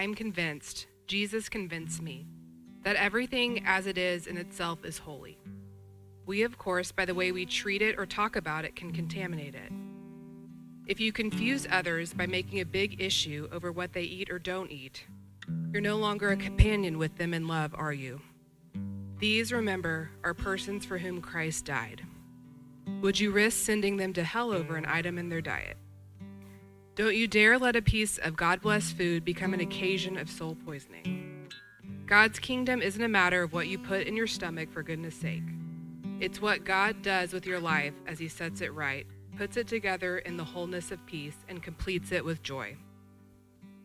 I am convinced, Jesus convinced me, that everything as it is in itself is holy. We, of course, by the way we treat it or talk about it, can contaminate it. If you confuse others by making a big issue over what they eat or don't eat, you're no longer a companion with them in love, are you? These, remember, are persons for whom Christ died. Would you risk sending them to hell over an item in their diet? Don't you dare let a piece of God blessed food become an occasion of soul poisoning. God's kingdom isn't a matter of what you put in your stomach, for goodness sake. It's what God does with your life as He sets it right, puts it together in the wholeness of peace, and completes it with joy.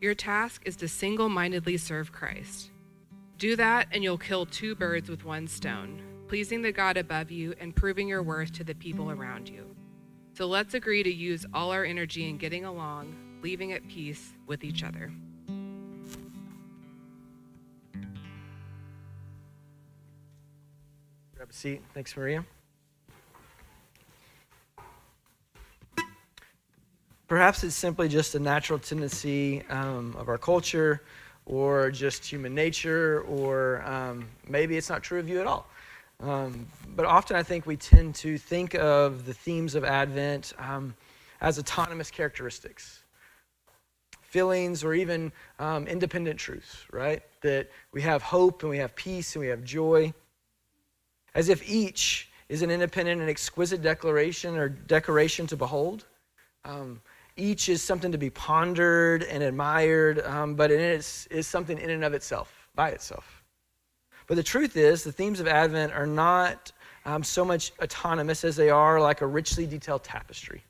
Your task is to single mindedly serve Christ. Do that, and you'll kill two birds with one stone, pleasing the God above you and proving your worth to the people around you. So let's agree to use all our energy in getting along, leaving at peace with each other. Grab a seat. Thanks, Maria. Perhaps it's simply just a natural tendency um, of our culture or just human nature, or um, maybe it's not true of you at all. Um, but often I think we tend to think of the themes of Advent um, as autonomous characteristics, feelings, or even um, independent truths, right? That we have hope and we have peace and we have joy, as if each is an independent and exquisite declaration or decoration to behold. Um, each is something to be pondered and admired, um, but it is, is something in and of itself, by itself. But the truth is, the themes of Advent are not um, so much autonomous as they are like a richly detailed tapestry.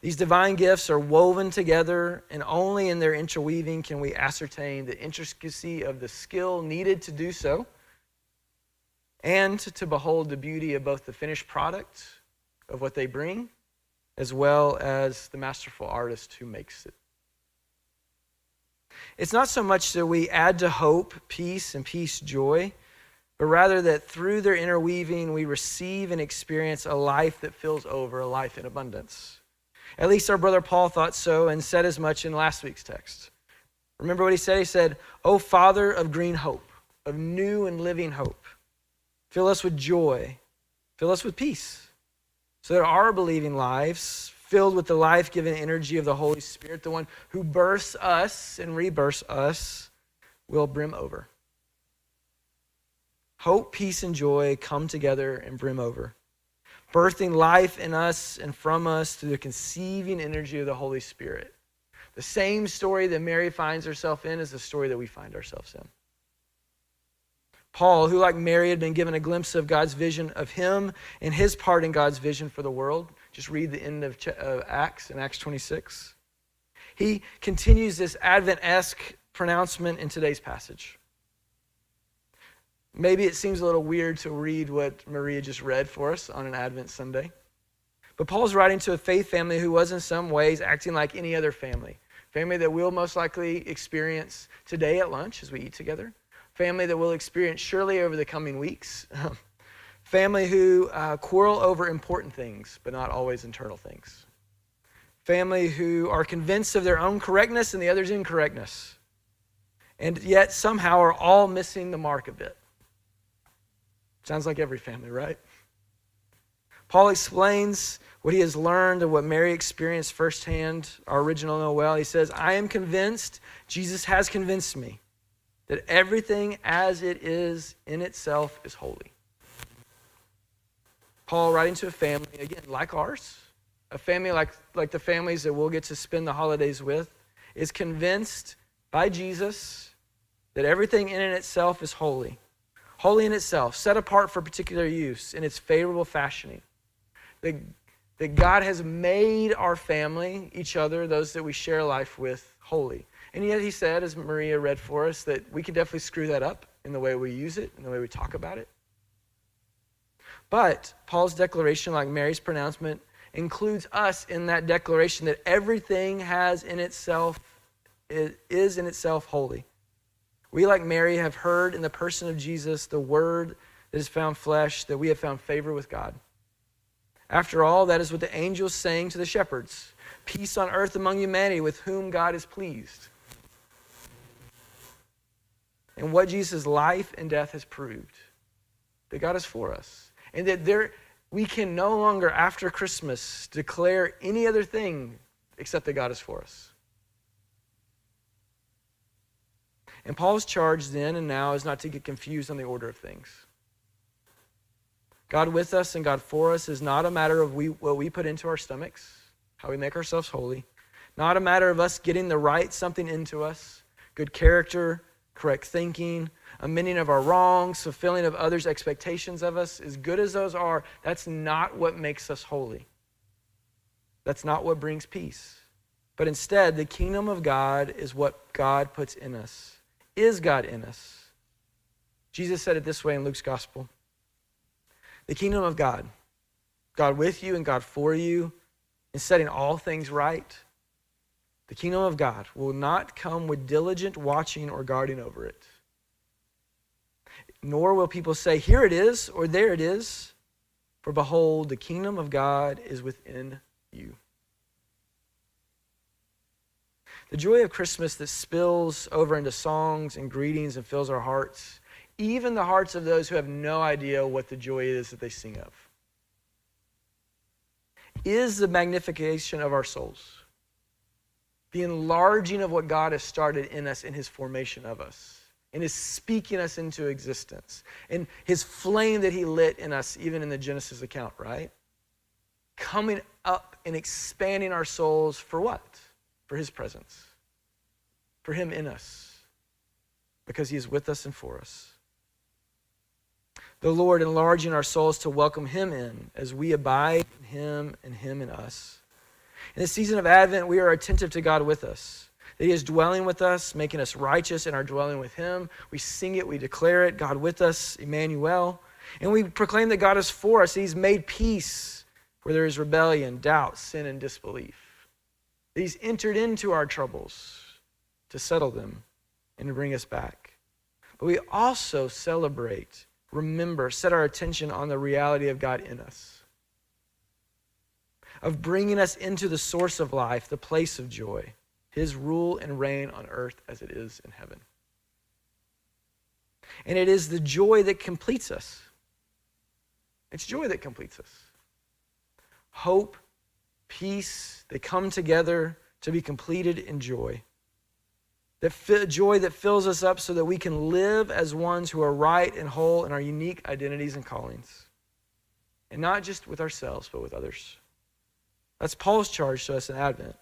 These divine gifts are woven together, and only in their interweaving can we ascertain the intricacy of the skill needed to do so, and to behold the beauty of both the finished product of what they bring, as well as the masterful artist who makes it. It's not so much that we add to hope, peace, and peace joy, but rather that through their interweaving, we receive and experience a life that fills over, a life in abundance. At least our brother Paul thought so and said as much in last week's text. Remember what he said? He said, O Father of green hope, of new and living hope, fill us with joy, fill us with peace, so that our believing lives filled with the life giving energy of the Holy Spirit, the one who births us and rebirths us, will brim over. Hope, peace, and joy come together and brim over, birthing life in us and from us through the conceiving energy of the Holy Spirit. The same story that Mary finds herself in is the story that we find ourselves in. Paul, who, like Mary, had been given a glimpse of God's vision of him and his part in God's vision for the world, just read the end of uh, Acts in Acts 26. He continues this Advent esque pronouncement in today's passage. Maybe it seems a little weird to read what Maria just read for us on an Advent Sunday. But Paul's writing to a faith family who was, in some ways, acting like any other family. Family that we'll most likely experience today at lunch as we eat together. Family that we'll experience surely over the coming weeks. Family who uh, quarrel over important things, but not always internal things. Family who are convinced of their own correctness and the other's incorrectness, and yet somehow are all missing the mark a bit. Sounds like every family, right? Paul explains what he has learned and what Mary experienced firsthand, our original Noel. He says, I am convinced, Jesus has convinced me, that everything as it is in itself is holy. Paul writing to a family, again, like ours, a family like, like the families that we'll get to spend the holidays with, is convinced by Jesus that everything in and itself is holy. Holy in itself, set apart for particular use in its favorable fashioning. That, that God has made our family, each other, those that we share life with, holy. And yet, he said, as Maria read for us, that we can definitely screw that up in the way we use it, in the way we talk about it. But Paul's declaration, like Mary's pronouncement, includes us in that declaration that everything has in itself is in itself holy. We, like Mary, have heard in the person of Jesus the word that has found flesh, that we have found favor with God. After all, that is what the angels saying to the shepherds Peace on earth among humanity with whom God is pleased. and what Jesus' life and death has proved that God is for us. And that there, we can no longer, after Christmas, declare any other thing except that God is for us. And Paul's charge then and now is not to get confused on the order of things. God with us and God for us is not a matter of we, what we put into our stomachs, how we make ourselves holy, not a matter of us getting the right something into us, good character, correct thinking, amending of our wrongs, fulfilling of others' expectations of us, as good as those are, that's not what makes us holy. That's not what brings peace. But instead, the kingdom of God is what God puts in us. Is God in us? Jesus said it this way in Luke's gospel The kingdom of God, God with you and God for you, in setting all things right, the kingdom of God will not come with diligent watching or guarding over it. Nor will people say, Here it is, or there it is. For behold, the kingdom of God is within you. The joy of Christmas that spills over into songs and greetings and fills our hearts, even the hearts of those who have no idea what the joy is that they sing of, is the magnification of our souls, the enlarging of what God has started in us in his formation of us, in his speaking us into existence, in his flame that he lit in us, even in the Genesis account, right? Coming up and expanding our souls for what? for his presence, for him in us, because he is with us and for us. The Lord enlarging our souls to welcome him in as we abide in him and him in us. In the season of Advent, we are attentive to God with us. That He is dwelling with us, making us righteous in our dwelling with Him. We sing it, we declare it, God with us, Emmanuel. And we proclaim that God is for us. He's made peace where there is rebellion, doubt, sin, and disbelief. He's entered into our troubles to settle them and to bring us back. But we also celebrate, remember, set our attention on the reality of God in us, of bringing us into the source of life, the place of joy, his rule and reign on earth as it is in heaven. And it is the joy that completes us. It's joy that completes us. Hope peace, they come together to be completed in joy. That joy that fills us up so that we can live as ones who are right and whole in our unique identities and callings. And not just with ourselves, but with others. That's Paul's charge to us in Advent.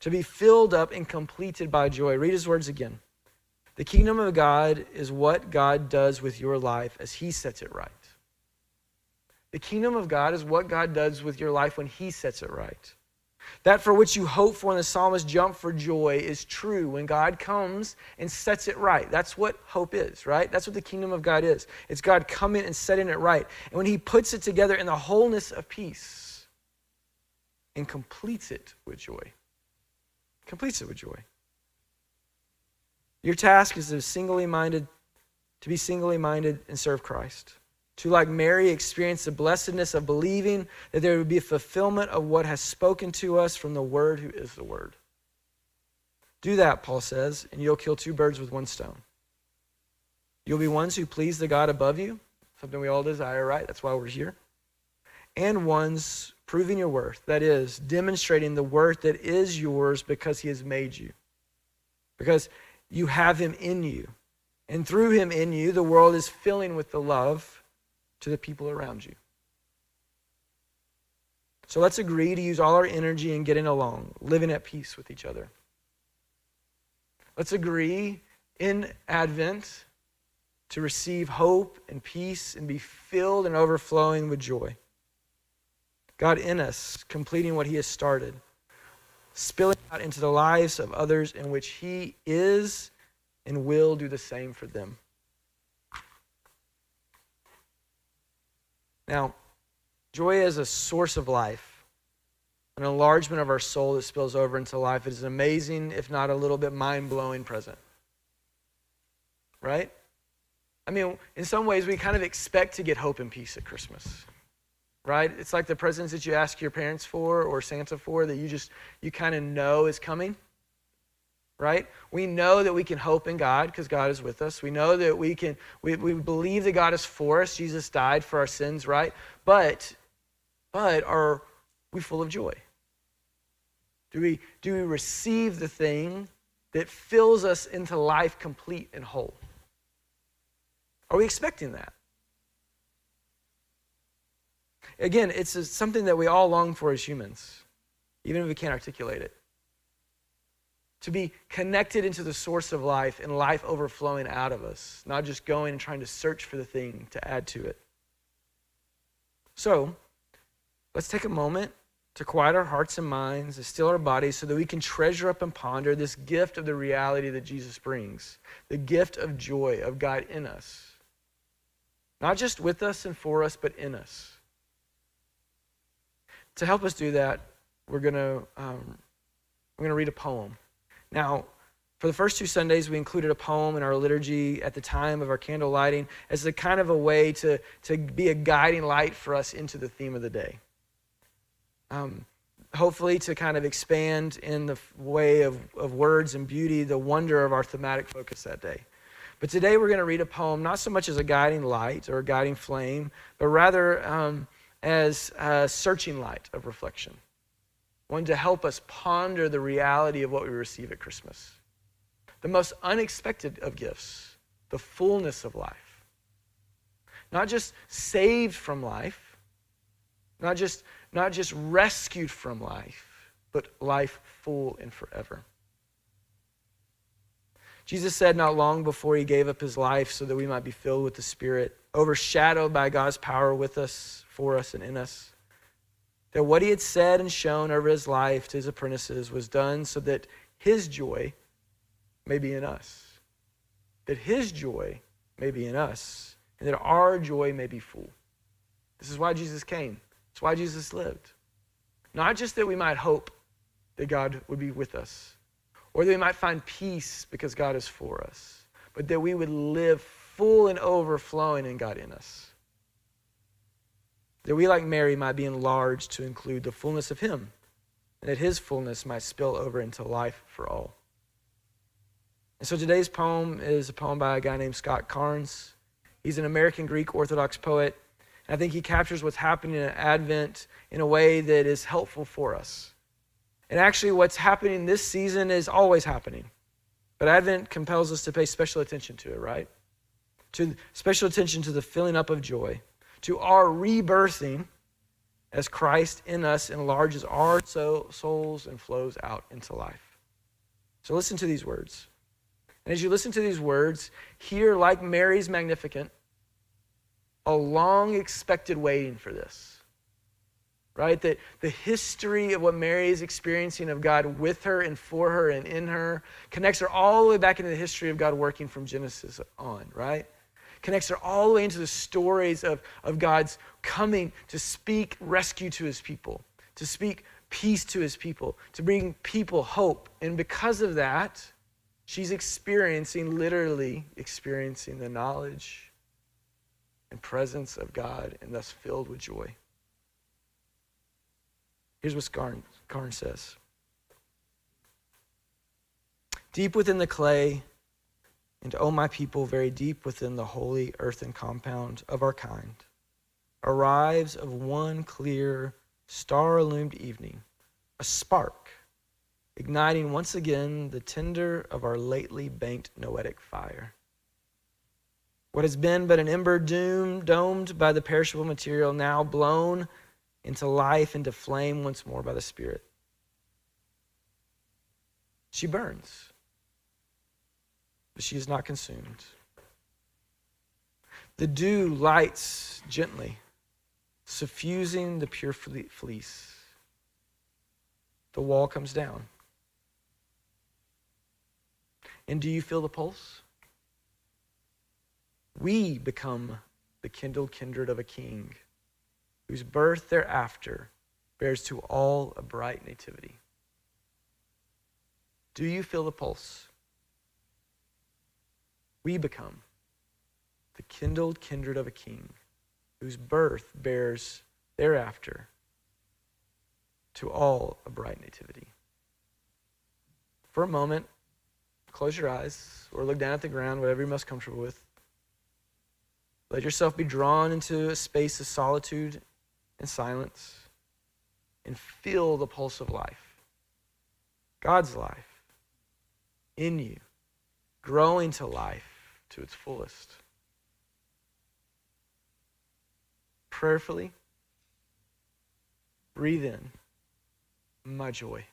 To be filled up and completed by joy. Read his words again. The kingdom of God is what God does with your life as he sets it right. The kingdom of God is what God does with your life when He sets it right. That for which you hope for and the psalmist jump for joy is true when God comes and sets it right. That's what hope is, right? That's what the kingdom of God is. It's God coming and setting it right. And when He puts it together in the wholeness of peace and completes it with joy, completes it with joy. Your task is to singly minded, to be singly minded and serve Christ to, like Mary, experience the blessedness of believing that there would be a fulfillment of what has spoken to us from the Word who is the Word. Do that, Paul says, and you'll kill two birds with one stone. You'll be ones who please the God above you, something we all desire, right? That's why we're here. And ones proving your worth, that is, demonstrating the worth that is yours because He has made you, because you have Him in you. And through Him in you, the world is filling with the love to the people around you. So let's agree to use all our energy in getting along, living at peace with each other. Let's agree in Advent to receive hope and peace and be filled and overflowing with joy. God in us, completing what He has started, spilling out into the lives of others in which He is and will do the same for them. Now, joy is a source of life, an enlargement of our soul that spills over into life. It is an amazing, if not a little bit mind blowing present. Right? I mean, in some ways, we kind of expect to get hope and peace at Christmas. Right? It's like the presents that you ask your parents for or Santa for that you just, you kind of know is coming. right? We know that we can hope in God because God is with us. We know that we can, we, we believe that God is for us. Jesus died for our sins, right? But, but are we full of joy? Do we, do we receive the thing that fills us into life complete and whole? Are we expecting that? Again, it's something that we all long for as humans, even if we can't articulate it. To be connected into the source of life and life overflowing out of us, not just going and trying to search for the thing to add to it. So, let's take a moment to quiet our hearts and minds, to still our bodies, so that we can treasure up and ponder this gift of the reality that Jesus brings the gift of joy of God in us. Not just with us and for us, but in us. To help us do that, we're going to um, we're going to read a poem. Now, for the first two Sundays, we included a poem in our liturgy at the time of our candle lighting as a kind of a way to, to be a guiding light for us into the theme of the day um, hopefully to kind of expand in the way of, of words and beauty the wonder of our thematic focus that day. But today we're going to read a poem not so much as a guiding light or a guiding flame, but rather um, as a searching light of reflection. One to help us ponder the reality of what we receive at Christmas. The most unexpected of gifts, the fullness of life. Not just saved from life, not just not just rescued from life, but life full and forever. Jesus said not long before he gave up his life so that we might be filled with the Spirit, overshadowed by God's power with us, for us, and in us, that what he had said and shown over his life to his apprentices was done so that his joy may be in us. That his joy may be in us, and that our joy may be full. This is why Jesus came. That's why Jesus lived. Not just that we might hope that God would be with us, or that we might find peace because God is for us, but that we would live full and overflowing in God in us. That we, like Mary, might be enlarged to include the fullness of Him, and that His fullness might spill over into life for all. And so today's poem is a poem by a guy named Scott Cairns. He's an American Greek Orthodox poet and I think he captures what's happening in Advent in a way that is helpful for us. And actually, what's happening this season is always happening. But Advent compels us to pay special attention to it, right? To special attention to the filling up of joy, to our rebirthing as Christ in us enlarges our souls and flows out into life. So listen to these words. And as you listen to these words, hear, like Mary's Magnificat, a long expected waiting for this. Right? That the history of what Mary is experiencing of God with her and for her and in her connects her all the way back into the history of God working from Genesis on, right? Connects her all the way into the stories of, of God's coming to speak rescue to his people, to speak peace to his people, to bring people hope. And because of that, she's experiencing, literally experiencing the knowledge and presence of God and thus filled with joy. Here's what Cairns says Deep within the clay, and O my people, very deep within the holy earthen compound of our kind, arrives of one clear, star illumined evening, a spark, igniting once again the tinder of our lately banked noetic fire. What has been but an ember doomed, domed by the perishable material, now blown into life, into flame once more by the Spirit. She burns, but she is not consumed. The dew lights gently, suffusing the pure fleece. The wall comes down. And do you feel the pulse? we become the kindled kindred of a king, whose birth thereafter bears to all a bright nativity. Do you feel the pulse? We become the kindled kindred of a king, whose birth bears thereafter to all a bright nativity. For a moment, close your eyes or look down at the ground, whatever you're most comfortable with. Let yourself be drawn into a space of solitude and silence and feel the pulse of life. God's life in you, growing to life to its fullest. Prayerfully, breathe in my joy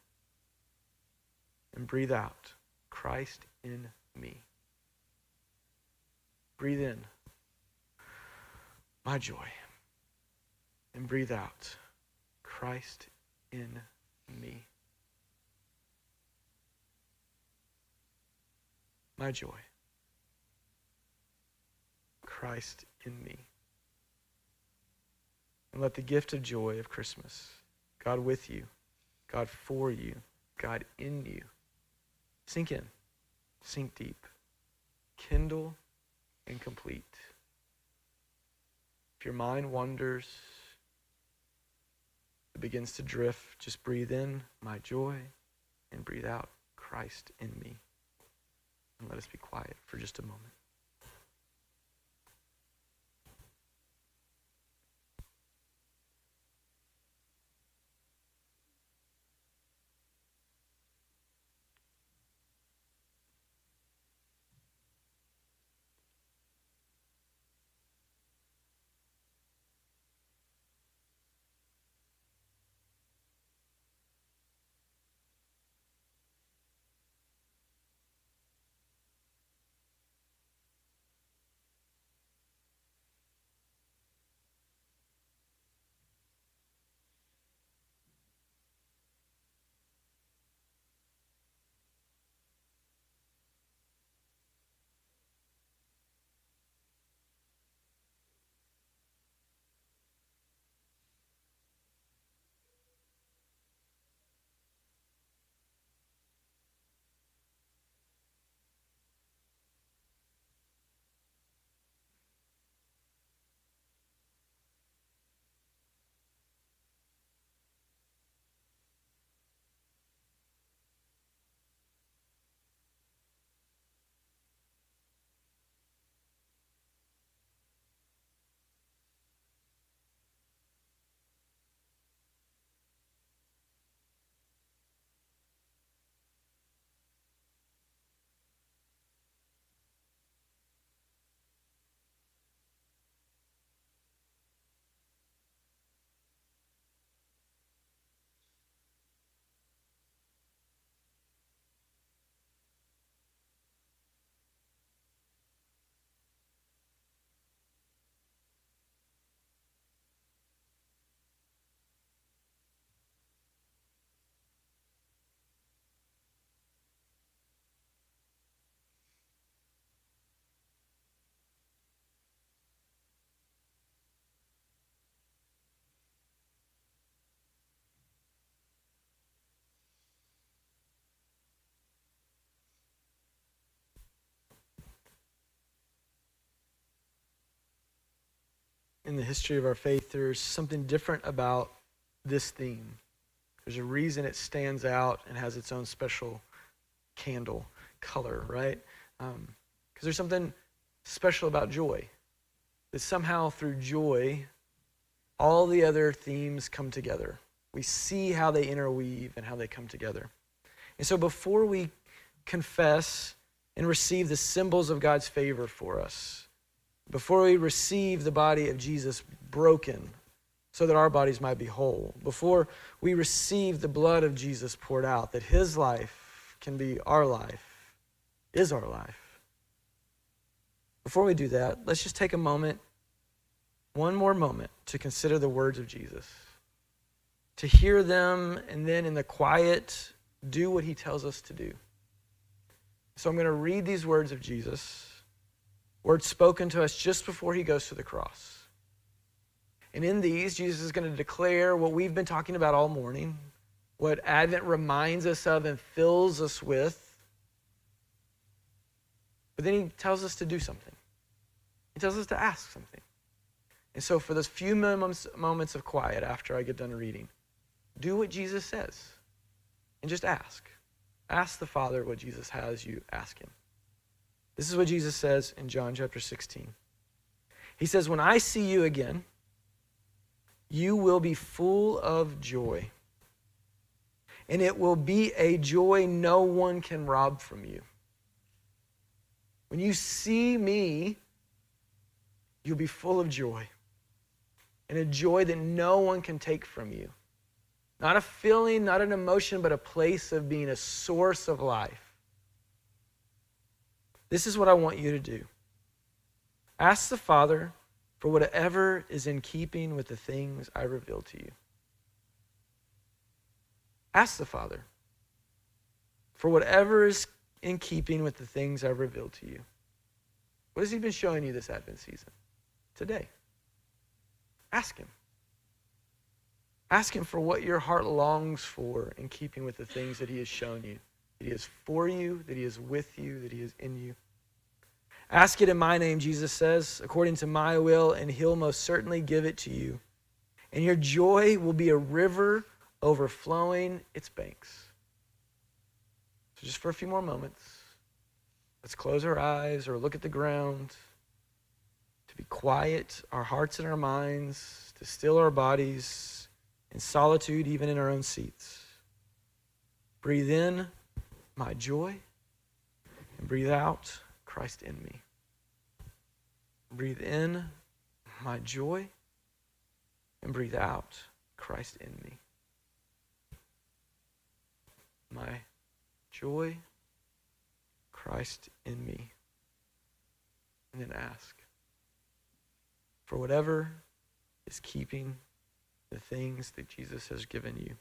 and breathe out Christ in me. Breathe in my joy and breathe out Christ in me. My joy. Christ in me. And let the gift of joy of Christmas, God with you, God for you, God in you, sink in, sink deep, kindle and complete. If your mind wanders, it begins to drift, just breathe in my joy and breathe out Christ in me. And let us be quiet for just a moment. In the history of our faith, there's something different about this theme. There's a reason it stands out and has its own special candle color, right? Because um, there's something special about joy. That somehow through joy, all the other themes come together. We see how they interweave and how they come together. And so before we confess and receive the symbols of God's favor for us, before we receive the body of Jesus broken so that our bodies might be whole, before we receive the blood of Jesus poured out, that his life can be our life, is our life. Before we do that, let's just take a moment, one more moment, to consider the words of Jesus, to hear them, and then in the quiet, do what he tells us to do. So I'm going to read these words of Jesus words spoken to us just before he goes to the cross. And in these, Jesus is going to declare what we've been talking about all morning, what Advent reminds us of and fills us with. But then he tells us to do something. He tells us to ask something. And so, for those few moments, moments of quiet after I get done reading, do what Jesus says and just ask. Ask the Father what Jesus has you ask him. This is what Jesus says in John chapter 16. He says, When I see you again, you will be full of joy. And it will be a joy no one can rob from you. When you see me, you'll be full of joy. And a joy that no one can take from you. Not a feeling, not an emotion, but a place of being a source of life. This is what I want you to do. Ask the Father for whatever is in keeping with the things I reveal to you. Ask the Father for whatever is in keeping with the things I reveal to you. What has He been showing you this Advent season? Today. Ask Him. Ask Him for what your heart longs for in keeping with the things that He has shown you, that He is for you, that He is with you, that He is in you. Ask it in my name, Jesus says, according to my will, and He'll most certainly give it to you. And your joy will be a river overflowing its banks. So, just for a few more moments, let's close our eyes or look at the ground, to be quiet, our hearts and our minds, to still our bodies in solitude, even in our own seats. Breathe in my joy and breathe out Christ in me. Breathe in my joy and breathe out Christ in me. My joy, Christ in me. And then ask for whatever is keeping the things that Jesus has given you.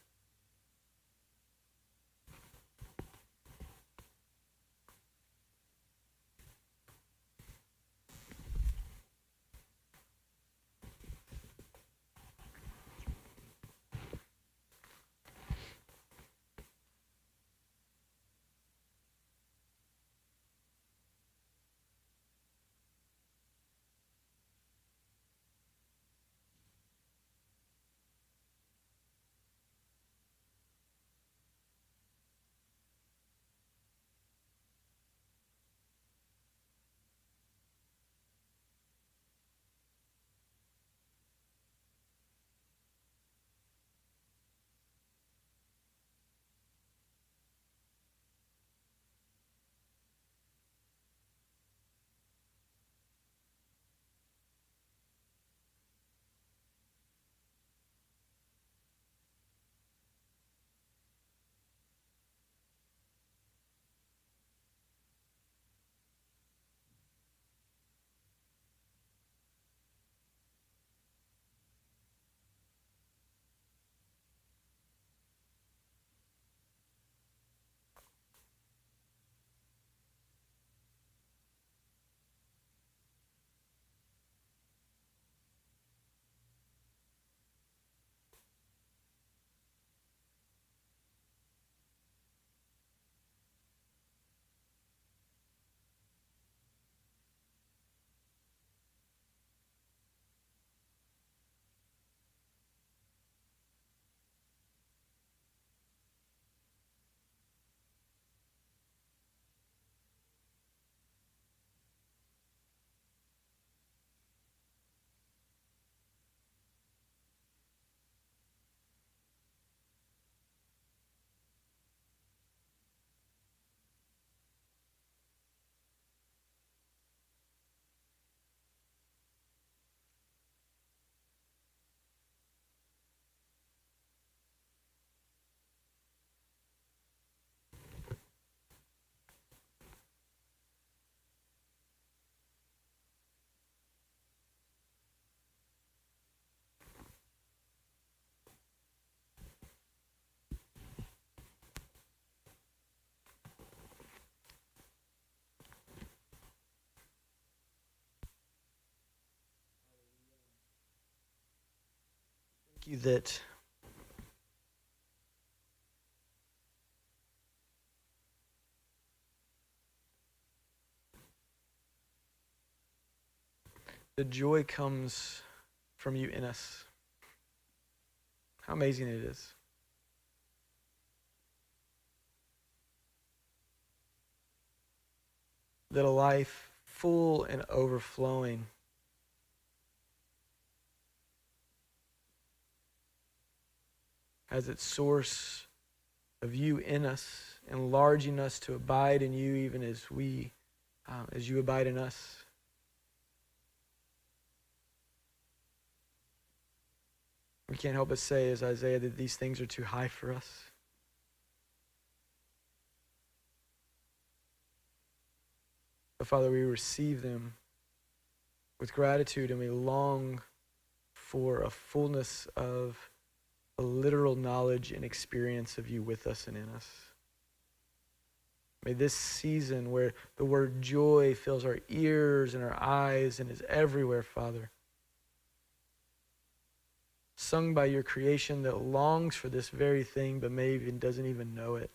you that the joy comes from you in us. How amazing it is. That a life full and overflowing has its source of you in us, enlarging us to abide in you even as we, um, as you abide in us. We can't help but say, as Isaiah, that these things are too high for us. But Father, we receive them with gratitude and we long for a fullness of a literal knowledge and experience of you with us and in us. May this season where the word joy fills our ears and our eyes and is everywhere, Father, sung by your creation that longs for this very thing but maybe doesn't even know it.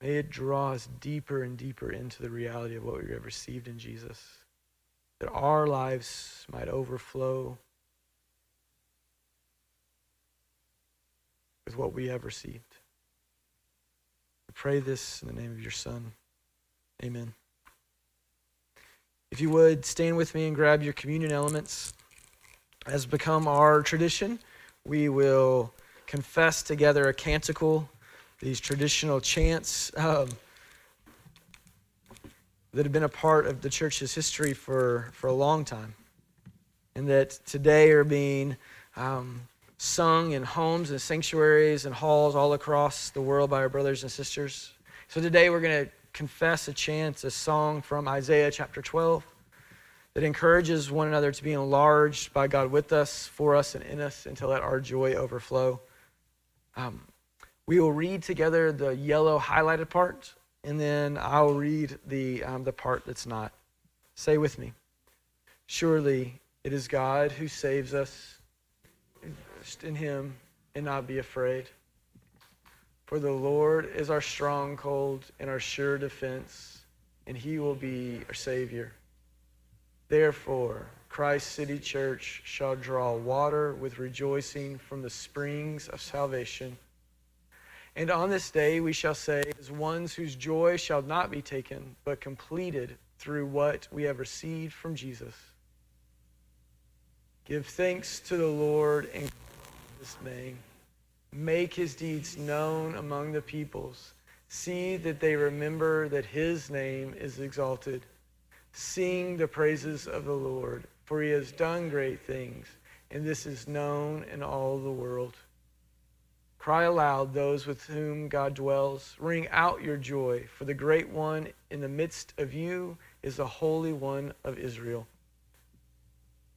May it draw us deeper and deeper into the reality of what we have received in Jesus, that our lives might overflow with what we have received. We pray this in the name of your Son. Amen. If you would, stand with me and grab your communion elements. As become our tradition, we will confess together a canticle, these traditional chants um, that have been a part of the church's history for, for a long time, and that today are being um, sung in homes and sanctuaries and halls all across the world by our brothers and sisters. So today we're going to confess a chant, a song from Isaiah chapter 12 that encourages one another to be enlarged by God with us, for us, and in us, and to let our joy overflow. Um, we will read together the yellow highlighted part, and then I'll read the, um, the part that's not. Say with me Surely it is God who saves us trust in him and not be afraid. For the Lord is our stronghold and our sure defense, and he will be our Savior. Therefore, Christ City Church shall draw water with rejoicing from the springs of salvation. And on this day we shall say, as ones whose joy shall not be taken, but completed through what we have received from Jesus. Give thanks to the Lord and his name. Make his deeds known among the peoples. See that they remember that his name is exalted. Sing the praises of the Lord, for he has done great things, and this is known in all the world. Cry aloud, those with whom God dwells. Ring out your joy, for the great one in the midst of you is the Holy One of Israel.